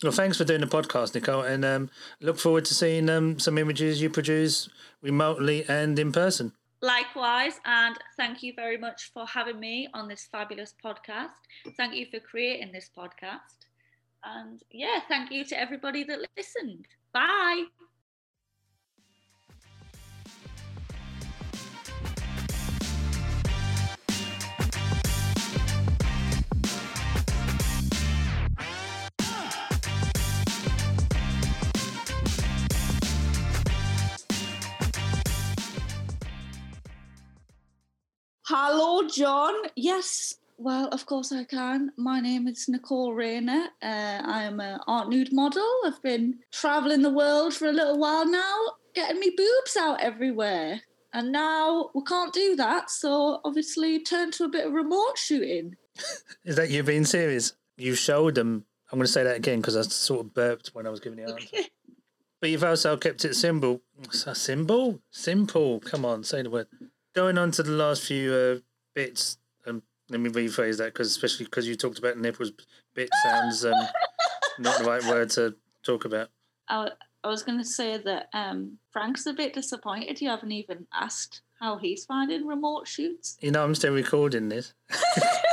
[SPEAKER 3] Well, thanks for doing the podcast, Nicole, and um, look forward to seeing um, some images you produce remotely and in person.
[SPEAKER 2] Likewise, and thank you very much for having me on this fabulous podcast. Thank you for creating this podcast. And yeah, thank you to everybody that listened. Bye.
[SPEAKER 4] Hello, John. Yes, well, of course I can. My name is Nicole Rayner. Uh, I am an art nude model. I've been traveling the world for a little while now, getting me boobs out everywhere. And now we can't do that, so obviously turn to a bit of remote shooting.
[SPEAKER 3] Is that you being serious? You showed them. I'm going to say that again because I sort of burped when I was giving the answer. But you've also kept it simple. Symbol? Simple. Come on, say the word. Going on to the last few uh, bits, um, let me rephrase that because especially because you talked about nipples, bit sounds um, not the right word to talk about.
[SPEAKER 4] I, I was going to say that um, Frank's a bit disappointed you haven't even asked how he's finding remote shoots.
[SPEAKER 3] You know, I'm still recording this.